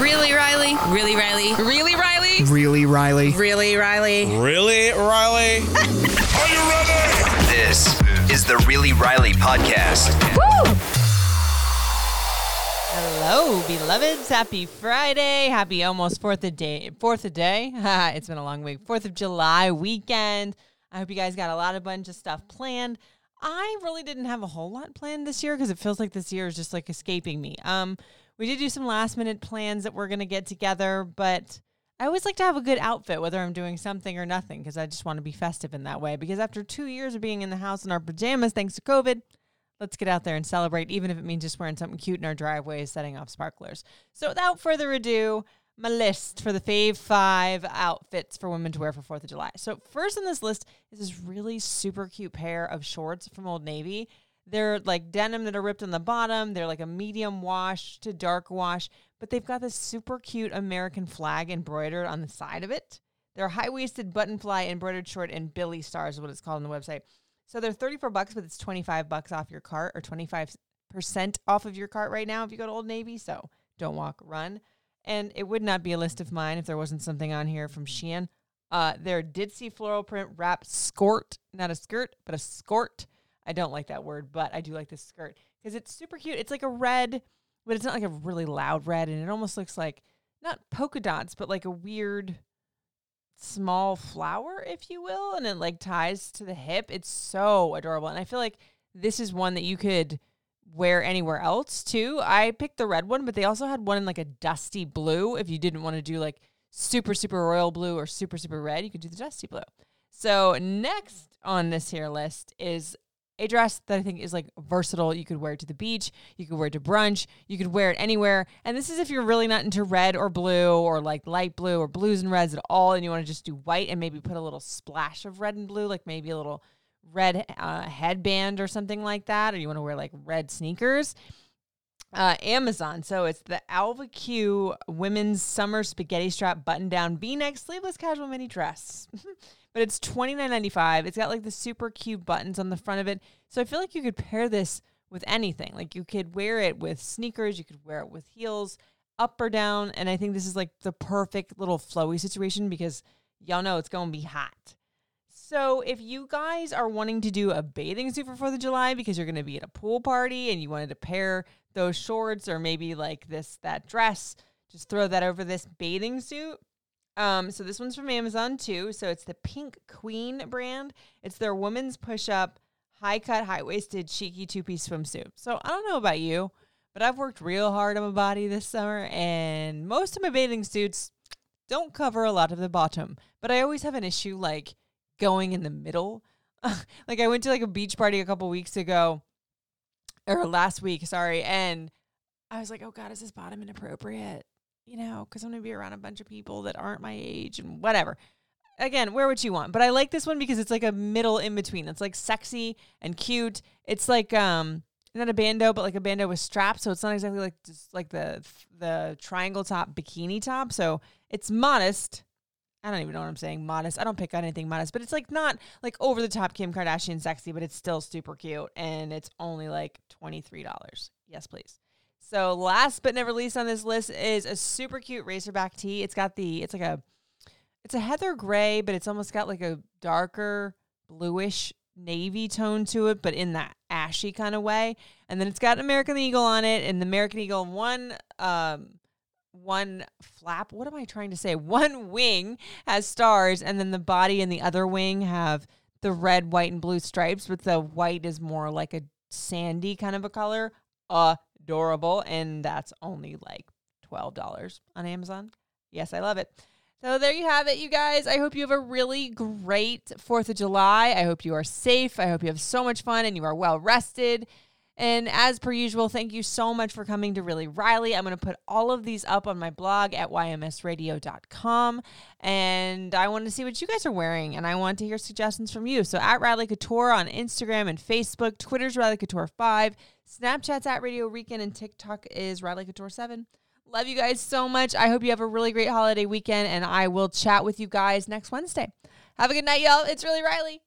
Really, Riley? Really, Riley? Really, Riley? Really, Riley? Really, Riley? Really, Riley? Are you ready? This is the Really Riley podcast. Hello, beloveds. Happy Friday. Happy almost fourth of day. Fourth of day. it's been a long week. Fourth of July weekend. I hope you guys got a lot of bunch of stuff planned. I really didn't have a whole lot planned this year because it feels like this year is just like escaping me. Um, we did do some last minute plans that we're gonna get together, but I always like to have a good outfit, whether I'm doing something or nothing, because I just want to be festive in that way. Because after two years of being in the house in our pajamas, thanks to COVID, let's get out there and celebrate, even if it means just wearing something cute in our driveways, setting off sparklers. So without further ado, my list for the fave five outfits for women to wear for Fourth of July. So first on this list is this really super cute pair of shorts from Old Navy. They're like denim that are ripped on the bottom. They're like a medium wash to dark wash, but they've got this super cute American flag embroidered on the side of it. They're high waisted button fly embroidered short and Billy stars is what it's called on the website. So they're 34 bucks, but it's 25 bucks off your cart or 25% off of your cart right now if you go to Old Navy. So don't walk, run. And it would not be a list of mine if there wasn't something on here from Shein. Uh, their Ditsy floral print wrap skirt, not a skirt, but a skirt. I don't like that word, but I do like this skirt because it's super cute. It's like a red, but it's not like a really loud red, and it almost looks like not polka dots, but like a weird small flower, if you will, and it like ties to the hip. It's so adorable, and I feel like this is one that you could wear anywhere else too. I picked the red one, but they also had one in like a dusty blue. If you didn't want to do like super super royal blue or super super red, you could do the dusty blue. So next on this here list is a dress that I think is like versatile. You could wear it to the beach, you could wear it to brunch, you could wear it anywhere. And this is if you're really not into red or blue or like light blue or blues and reds at all, and you want to just do white and maybe put a little splash of red and blue, like maybe a little red uh, headband or something like that, or you want to wear like red sneakers. Uh, Amazon. So it's the Alva Q women's summer spaghetti strap button down v neck sleeveless casual mini dress. but it's twenty nine ninety five. It's got like the super cute buttons on the front of it. So I feel like you could pair this with anything. Like you could wear it with sneakers, you could wear it with heels, up or down. And I think this is like the perfect little flowy situation because y'all know it's going to be hot. So, if you guys are wanting to do a bathing suit for 4th of July because you're going to be at a pool party and you wanted to pair those shorts or maybe like this, that dress, just throw that over this bathing suit. Um, so, this one's from Amazon too. So, it's the Pink Queen brand. It's their women's push up, high cut, high waisted, cheeky two piece swimsuit. So, I don't know about you, but I've worked real hard on my body this summer and most of my bathing suits don't cover a lot of the bottom. But I always have an issue like, going in the middle. like I went to like a beach party a couple weeks ago or last week, sorry, and I was like, "Oh god, is this bottom inappropriate?" You know, cuz I'm going to be around a bunch of people that aren't my age and whatever. Again, wear what you want, but I like this one because it's like a middle in between. It's like sexy and cute. It's like um not a bandeau, but like a bandeau with straps, so it's not exactly like just like the the triangle top bikini top. So it's modest, I don't even know what I'm saying. Modest. I don't pick on anything modest, but it's like not like over the top Kim Kardashian sexy, but it's still super cute. And it's only like $23. Yes, please. So last but never least on this list is a super cute racerback tee. It's got the, it's like a, it's a heather gray, but it's almost got like a darker bluish navy tone to it, but in that ashy kind of way. And then it's got an American Eagle on it, and the American Eagle one um one flap. What am I trying to say? One wing has stars, and then the body and the other wing have the red, white, and blue stripes, but the white is more like a sandy kind of a color. Adorable. And that's only like $12 on Amazon. Yes, I love it. So there you have it, you guys. I hope you have a really great 4th of July. I hope you are safe. I hope you have so much fun and you are well rested And as per usual, thank you so much for coming to Really Riley. I'm going to put all of these up on my blog at ymsradio.com. And I want to see what you guys are wearing. And I want to hear suggestions from you. So at Riley Couture on Instagram and Facebook, Twitter's Riley Couture 5, Snapchat's at Radio Rican, and TikTok is Riley Couture 7. Love you guys so much. I hope you have a really great holiday weekend. And I will chat with you guys next Wednesday. Have a good night, y'all. It's Really Riley.